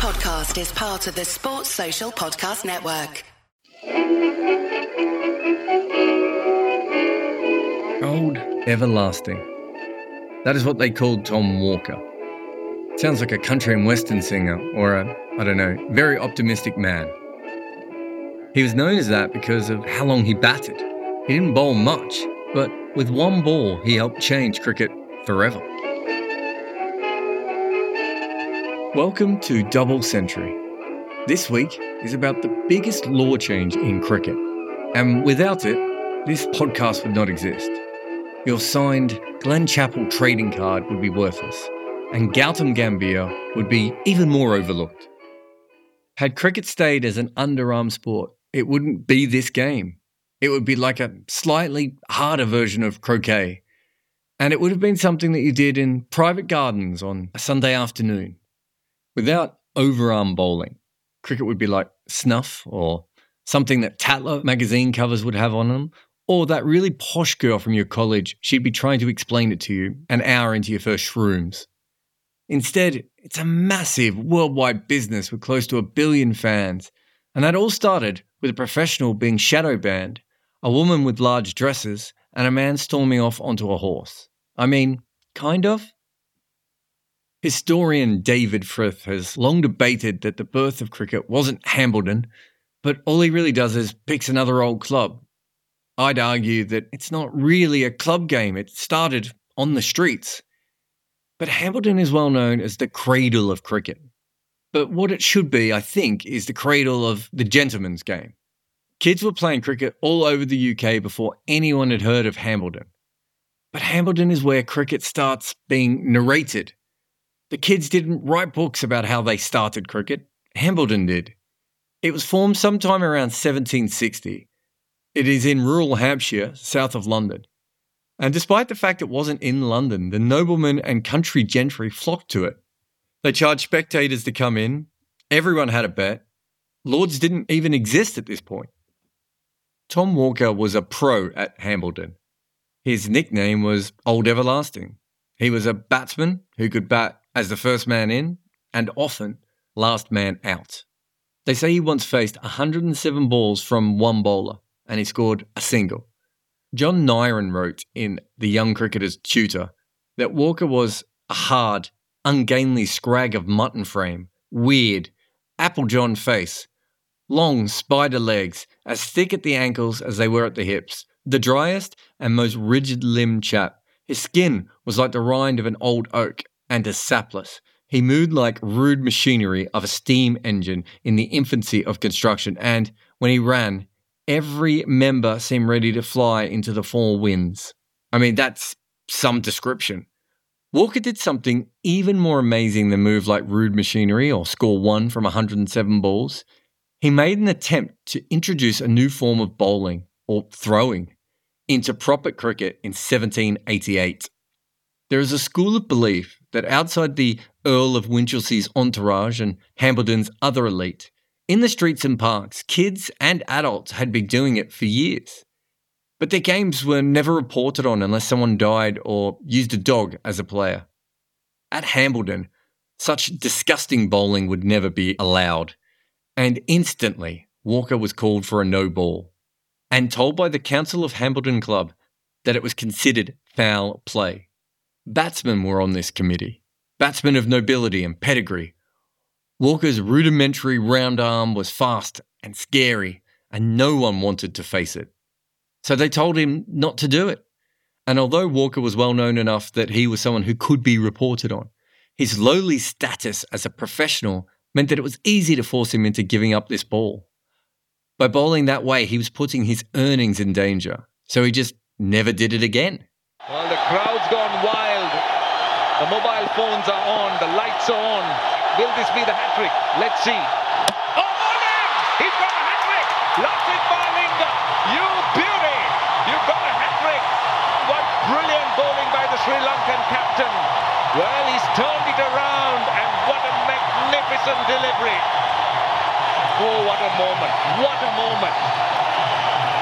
podcast is part of the Sports Social Podcast Network. Old Everlasting. That is what they called Tom Walker. Sounds like a country and western singer, or a, I don't know, very optimistic man. He was known as that because of how long he batted. He didn't bowl much, but with one ball, he helped change cricket forever. Welcome to Double Century. This week is about the biggest law change in cricket, and without it, this podcast would not exist. Your signed Glenn Chappell trading card would be worthless, and Gautam Gambhir would be even more overlooked. Had cricket stayed as an underarm sport, it wouldn't be this game. It would be like a slightly harder version of croquet. And it would have been something that you did in private gardens on a Sunday afternoon. Without overarm bowling, cricket would be like snuff or something that Tatler magazine covers would have on them, or that really posh girl from your college, she'd be trying to explain it to you an hour into your first shrooms. Instead, it's a massive worldwide business with close to a billion fans. And that all started with a professional being shadow banned, a woman with large dresses, and a man storming off onto a horse. I mean, kind of. Historian David Frith has long debated that the birth of cricket wasn't Hambledon, but all he really does is picks another old club. I'd argue that it's not really a club game, it started on the streets. But Hambledon is well known as the cradle of cricket. But what it should be, I think, is the cradle of the gentleman's game. Kids were playing cricket all over the UK before anyone had heard of Hambledon. But Hambledon is where cricket starts being narrated the kids didn't write books about how they started cricket. Hambledon did. It was formed sometime around 1760. It is in rural Hampshire, south of London. And despite the fact it wasn't in London, the noblemen and country gentry flocked to it. They charged spectators to come in. Everyone had a bet. Lords didn't even exist at this point. Tom Walker was a pro at Hambledon. His nickname was Old Everlasting. He was a batsman who could bat as the first man in and often last man out. They say he once faced 107 balls from one bowler and he scored a single. John Nyren wrote in The Young Cricketer's Tutor that Walker was a hard, ungainly scrag of mutton frame, weird, apple john face, long spider legs, as thick at the ankles as they were at the hips, the driest and most rigid limbed chap. His skin was like the rind of an old oak, and as sapless. He moved like rude machinery of a steam engine in the infancy of construction, and when he ran, every member seemed ready to fly into the four winds. I mean, that's some description. Walker did something even more amazing than move like rude machinery or score one from 107 balls. He made an attempt to introduce a new form of bowling, or throwing, into proper cricket in 1788. There is a school of belief that outside the Earl of Winchilsea's entourage and Hambledon's other elite, in the streets and parks, kids and adults had been doing it for years. But their games were never reported on unless someone died or used a dog as a player. At Hambledon, such disgusting bowling would never be allowed, and instantly Walker was called for a no ball and told by the Council of Hambledon Club that it was considered foul play. Batsmen were on this committee, batsmen of nobility and pedigree. Walker's rudimentary round arm was fast and scary, and no one wanted to face it. So they told him not to do it. And although Walker was well known enough that he was someone who could be reported on, his lowly status as a professional meant that it was easy to force him into giving up this ball. By bowling that way, he was putting his earnings in danger, so he just never did it again. Well, the crowd's gone wild. The mobile phones are on, the lights are on. Will this be the hat trick? Let's see. Oh, Morgan! He's got a hat trick! Lasith Malinga! You beauty! You've got a hat trick! What brilliant bowling by the Sri Lankan captain! Well, he's turned it around, and what a magnificent delivery! Oh, what a moment! What a moment!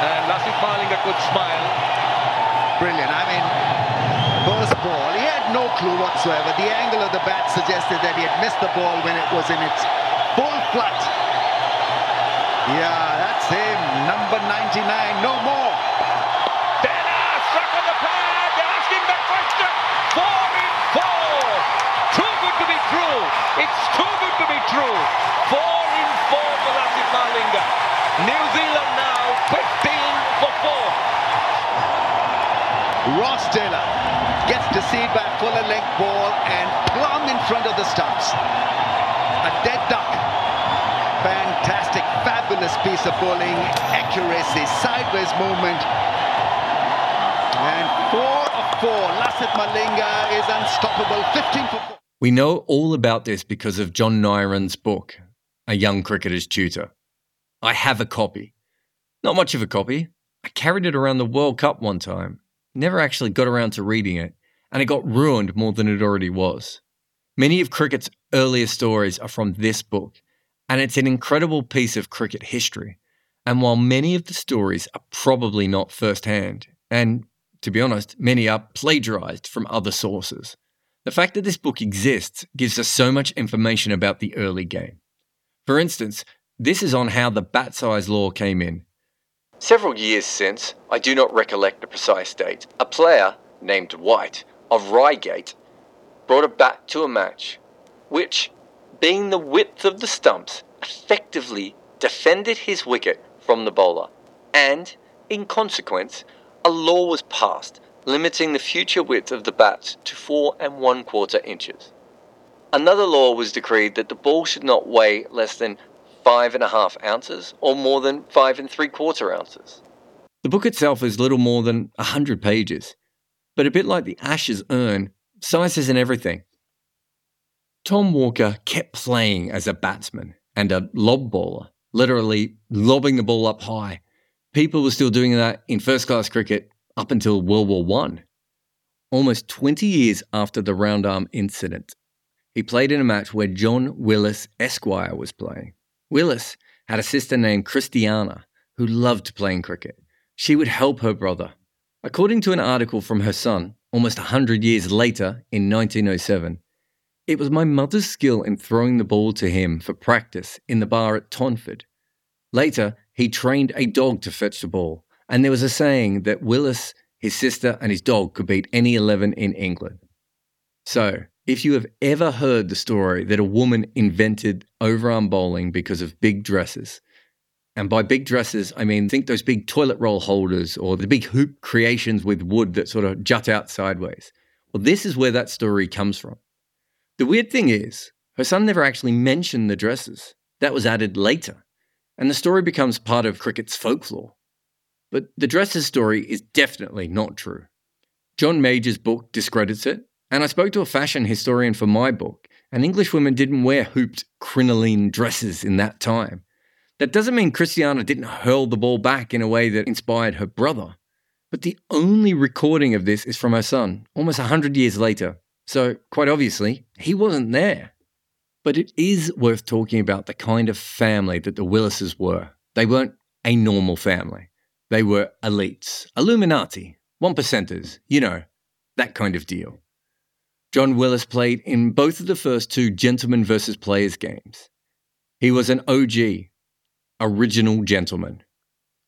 And Lasith Malinga could smile. Brilliant. I mean, first ball, he had no clue whatsoever. The angle of the bat suggested that he had missed the ball when it was in its full flat. Yeah, that's him, number 99, no more. Denner struck on the pad. They're asking that question. Four in four. Too good to be true. It's too good to be true. Four in four for Lasith Malinga. New Zealand now 15 for four. Ross Taylor gets deceived by a fuller length ball and plumb in front of the stumps. A dead duck. Fantastic, fabulous piece of bowling, accuracy, sideways movement. And four of four. Lasith Malinga is unstoppable. 15 for four. We know all about this because of John Nyren's book, A Young Cricketer's Tutor. I have a copy. Not much of a copy. I carried it around the World Cup one time. Never actually got around to reading it, and it got ruined more than it already was. Many of cricket's earliest stories are from this book, and it's an incredible piece of cricket history. And while many of the stories are probably not first hand, and to be honest, many are plagiarized from other sources, the fact that this book exists gives us so much information about the early game. For instance, this is on how the bat size law came in. Several years since, I do not recollect the precise date, a player named White of Reigate brought a bat to a match, which, being the width of the stumps, effectively defended his wicket from the bowler, and, in consequence, a law was passed limiting the future width of the bats to four and one quarter inches. Another law was decreed that the ball should not weigh less than five and a half ounces or more than five and three quarter ounces. The book itself is little more than a hundred pages, but a bit like the Ashes urn, size isn't everything. Tom Walker kept playing as a batsman and a lob bowler, literally lobbing the ball up high. People were still doing that in first class cricket up until World War One. Almost 20 years after the round arm incident, he played in a match where John Willes Esquire was playing. Willes had a sister named Christiana who loved playing cricket. She would help her brother. According to an article from her son, almost 100 years later in 1907, it was my mother's skill in throwing the ball to him for practice in the bar at Tonford. Later, he trained a dog to fetch the ball, and there was a saying that Willes, his sister, and his dog could beat any 11 in England. So, if you have ever heard the story that a woman invented overarm bowling because of big dresses, and by big dresses, I mean, think those big toilet roll holders or the big hoop creations with wood that sort of jut out sideways. Well, this is where that story comes from. The weird thing is, her son never actually mentioned the dresses. That was added later. And the story becomes part of cricket's folklore. But the dresses story is definitely not true. John Major's book discredits it, and I spoke to a fashion historian for my book, and English women didn't wear hooped crinoline dresses in that time. That doesn't mean Christiana didn't hurl the ball back in a way that inspired her brother. But the only recording of this is from her son, almost 100 years later. So, quite obviously, he wasn't there. But it is worth talking about the kind of family that the Willises were. They weren't a normal family. They were elites, Illuminati, one percenters, you know, that kind of deal. John Willes played in both of the first two Gentlemen versus Players games. He was an OG, original gentleman.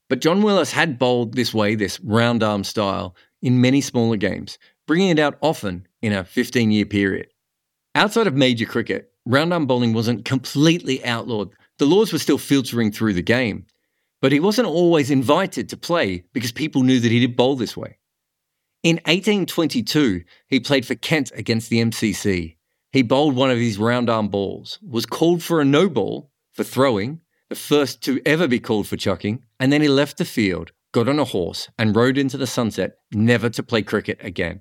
But John Willes had bowled this way, this round arm style, in many smaller games, bringing it out often in a 15 year period. Outside of major cricket, round arm bowling wasn't completely outlawed. The laws were still filtering through the game, but he wasn't always invited to play because people knew that he did bowl this way. In 1822, he played for Kent against the MCC. He bowled one of his round arm balls, was called for a no ball for throwing, the first to ever be called for chucking, and then he left the field, got on a horse, and rode into the sunset, never to play cricket again.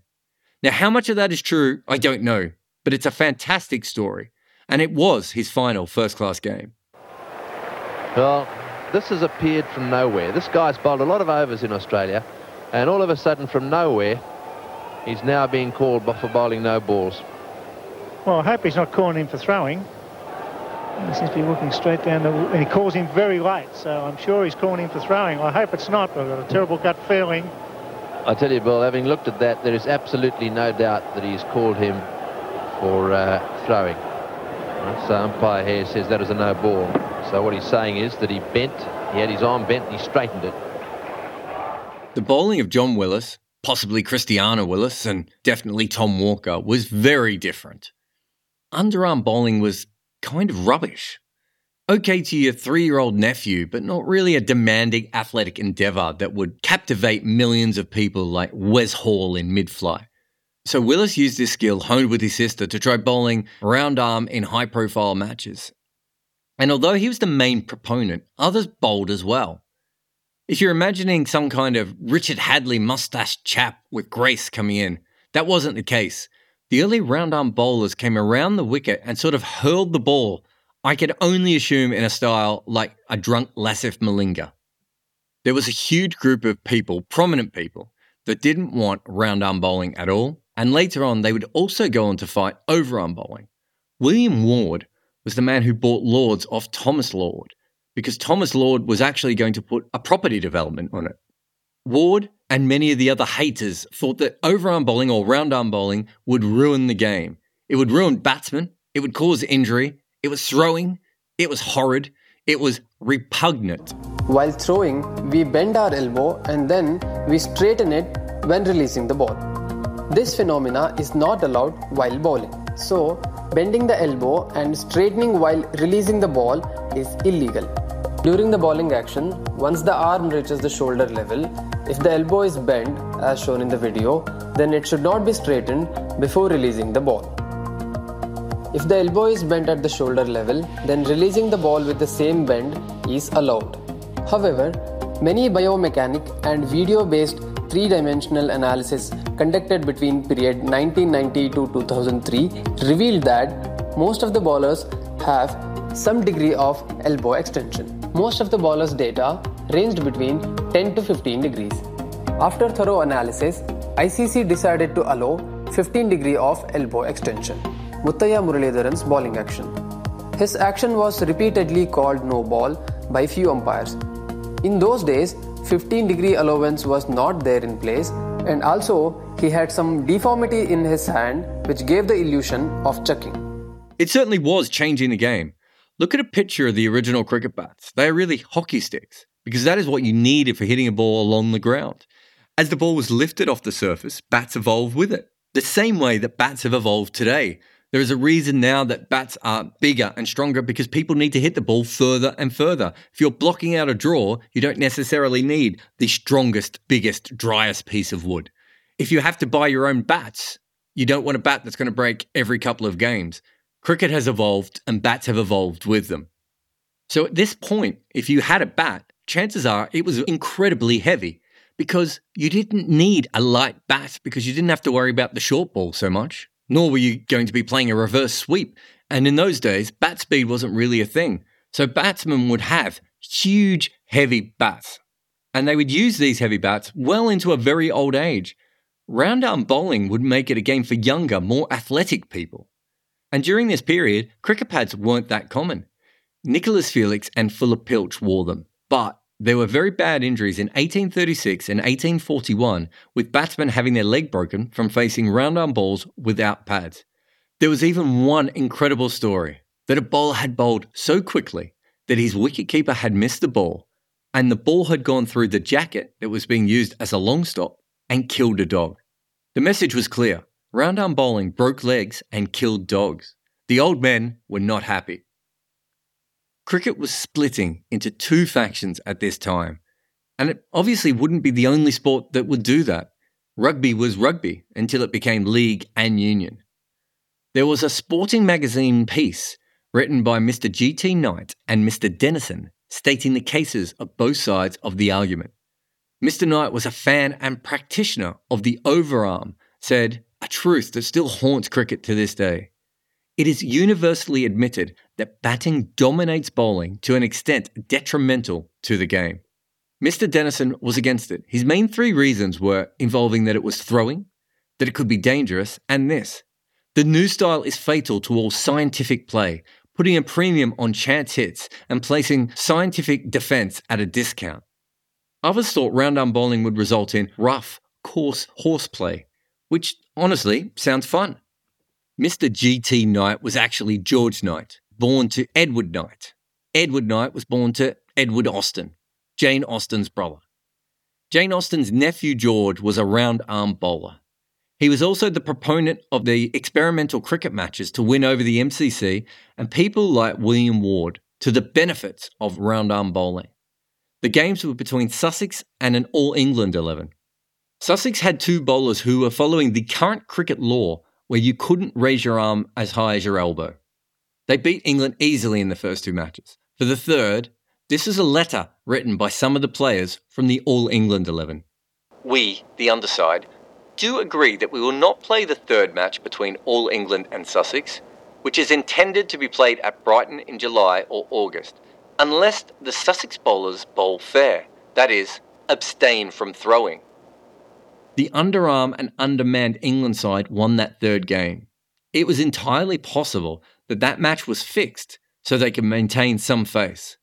Now, how much of that is true, I don't know, but it's a fantastic story, and it was his final first class game. Well, this has appeared from nowhere. This guy's bowled a lot of overs in Australia, and all of a sudden, from nowhere, he's now being called for bowling no balls. Well, I hope he's not calling him for throwing. He seems to be looking straight down the... And he calls him very late, so I'm sure he's calling him for throwing. I hope it's not, but I've got a terrible gut feeling. I tell you, Bill, having looked at that, there is absolutely no doubt that he's called him for uh, throwing. So umpire here says that is a no ball. So what he's saying is that he bent, he had his arm bent and he straightened it. The bowling of John Willes, possibly Christiana Willes, and definitely Tom Walker was very different. Underarm bowling was kind of rubbish. Okay to your three year old nephew, but not really a demanding athletic endeavour that would captivate millions of people like Wes Hall in mid flight. So Willes used this skill honed with his sister to try bowling round arm in high profile matches. And although he was the main proponent, others bowled as well. If you're imagining some kind of Richard Hadlee mustached chap with grace coming in, that wasn't the case. The early round arm bowlers came around the wicket and sort of hurled the ball, I could only assume in a style like a drunk Lasith Malinga. There was a huge group of people, prominent people, that didn't want round arm bowling at all, and later on they would also go on to fight over arm bowling. William Ward was the man who bought Lords off Thomas Lord, because Thomas Lord was actually going to put a property development on it. Ward and many of the other haters thought that overarm bowling or round arm bowling would ruin the game. It would ruin batsmen, it would cause injury, it was throwing, it was horrid, it was repugnant. While throwing, we bend our elbow and then we straighten it when releasing the ball. This phenomena is not allowed while bowling. So, bending the elbow and straightening while releasing the ball is illegal. During the bowling action, once the arm reaches the shoulder level, if the elbow is bent as shown in the video, then it should not be straightened before releasing the ball. If the elbow is bent at the shoulder level, then releasing the ball with the same bend is allowed. However, many biomechanic and video based three-dimensional analysis conducted between period 1990 to 2003 revealed that most of the bowlers have some degree of elbow extension. Most of the bowlers' data ranged between 10 to 15 degrees. After thorough analysis, ICC decided to allow 15 degree of elbow extension. Muttiah Muralitharan's bowling action. His action was repeatedly called no ball by few umpires. In those days, 15 degree allowance was not there in place and also he had some deformity in his hand which gave the illusion of chucking. It certainly was changing the game. Look at a picture of the original cricket bats. They are really hockey sticks because that is what you needed for hitting a ball along the ground. As the ball was lifted off the surface, bats evolved with it. The same way that bats have evolved today. There is a reason now that bats are bigger and stronger because people need to hit the ball further and further. If you're blocking out a draw, you don't necessarily need the strongest, biggest, driest piece of wood. If you have to buy your own bats, you don't want a bat that's going to break every couple of games. Cricket has evolved and bats have evolved with them. So at this point, if you had a bat, chances are it was incredibly heavy because you didn't need a light bat because you didn't have to worry about the short ball so much nor were you going to be playing a reverse sweep. And in those days, bat speed wasn't really a thing. So batsmen would have huge, heavy bats. And they would use these heavy bats well into a very old age. Round arm bowling would make it a game for younger, more athletic people. And during this period, cricket pads weren't that common. Nicholas Felix and Philip Pilch wore them, but there were very bad injuries in 1836 and 1841, with batsmen having their leg broken from facing round arm balls without pads. There was even one incredible story that a bowler had bowled so quickly that his wicketkeeper had missed the ball, and the ball had gone through the jacket that was being used as a long stop and killed a dog. The message was clear round arm bowling broke legs and killed dogs. The old men were not happy. Cricket was splitting into two factions at this time, and it obviously wouldn't be the only sport that would do that. Rugby was rugby until it became league and union. There was a sporting magazine piece written by Mr. G.T. Knight and Mr. Dennison stating the cases of both sides of the argument. Mr. Knight was a fan and practitioner of the overarm, said, a truth that still haunts cricket to this day. It is universally admitted that batting dominates bowling to an extent detrimental to the game. Mr. Dennison was against it. His main three reasons were involving that it was throwing, that it could be dangerous, and this. The new style is fatal to all scientific play, putting a premium on chance hits and placing scientific defense at a discount. Others thought round arm bowling would result in rough, coarse horseplay, which honestly sounds fun. Mr. GT Knight was actually George Knight, born to Edward Knight. Edward Knight was born to Edward Austen, Jane Austen's brother. Jane Austen's nephew George was a round arm bowler. He was also the proponent of the experimental cricket matches to win over the MCC and people like William Ward to the benefits of round arm bowling. The games were between Sussex and an All England 11. Sussex had two bowlers who were following the current cricket law where you couldn't raise your arm as high as your elbow. They beat England easily in the first two matches. For the third, this is a letter written by some of the players from the All England 11. We, the underside, do agree that we will not play the third match between All England and Sussex, which is intended to be played at Brighton in July or August, unless the Sussex bowlers bowl fair, that is, abstain from throwing. The underarm and undermanned England side won that third game. It was entirely possible that that match was fixed so they could maintain some face.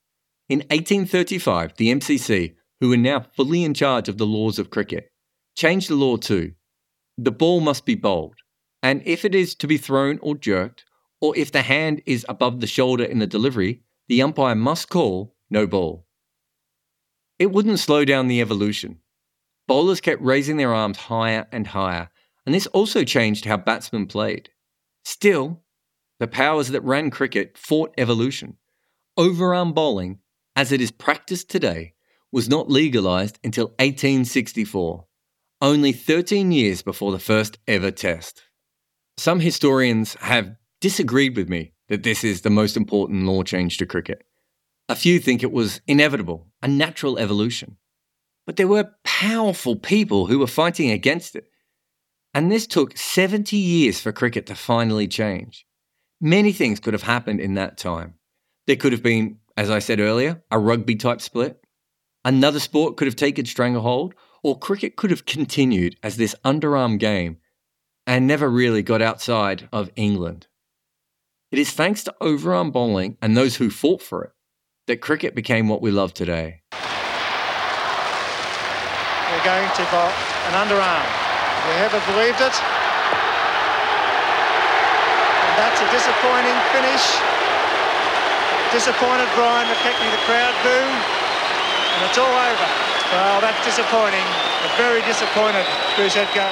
In 1835, the MCC, who were now fully in charge of the laws of cricket, changed the law to the ball must be bowled, and if it is to be thrown or jerked, or if the hand is above the shoulder in the delivery, the umpire must call no ball. It wouldn't slow down the evolution. Bowlers kept raising their arms higher and higher, and this also changed how batsmen played. Still, the powers that ran cricket fought evolution. Overarm bowling, as it is practiced today, was not legalised until 1864, only 13 years before the first ever test. Some historians have disagreed with me that this is the most important law change to cricket. A few think it was inevitable, a natural evolution. But there were powerful people who were fighting against it. And this took 70 years for cricket to finally change. Many things could have happened in that time. There could have been, as I said earlier, a rugby type split. Another sport could have taken stranglehold, or cricket could have continued as this underarm game and never really got outside of England. It is thanks to overarm bowling and those who fought for it that cricket became what we love today. They're going to bowl an underarm. We ever believed it? And that's a disappointing finish. Disappointed Brian McKechnie, the crowd boo. And it's all over. Well, that's disappointing. But very disappointed, Bruce Edgar.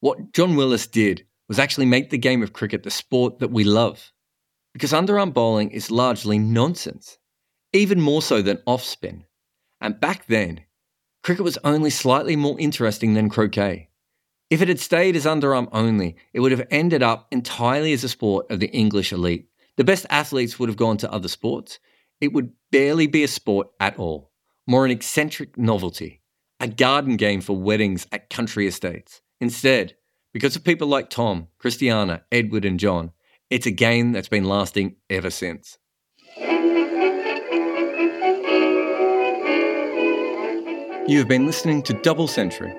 What John Willes did was actually make the game of cricket the sport that we love. Because underarm bowling is largely nonsense, even more so than off spin. And back then, cricket was only slightly more interesting than croquet. If it had stayed as underarm only, it would have ended up entirely as a sport of the English elite. The best athletes would have gone to other sports. It would barely be a sport at all, more an eccentric novelty, a garden game for weddings at country estates. Instead, because of people like Tom, Christiana, Edward, and John, it's a game that's been lasting ever since. You have been listening to Double Century.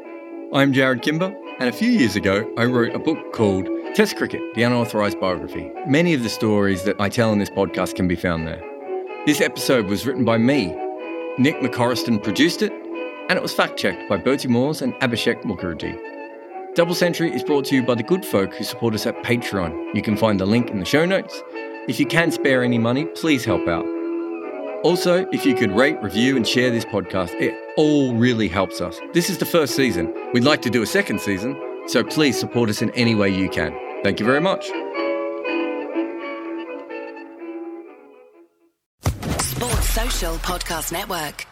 I'm Jarrod Kimber, and a few years ago, I wrote a book called Test Cricket The Unauthorised Biography. Many of the stories that I tell in this podcast can be found there. This episode was written by me. Nick McCorriston produced it, and it was fact checked by Bertie Moores and Abhishek Mukherjee. Double Century is brought to you by the good folk who support us at Patreon. You can find the link in the show notes. If you can spare any money, please help out. Also, if you could rate, review, and share this podcast, it all really helps us. This is the first season. We'd like to do a second season, so please support us in any way you can. Thank you very much. Sports Social Podcast Network.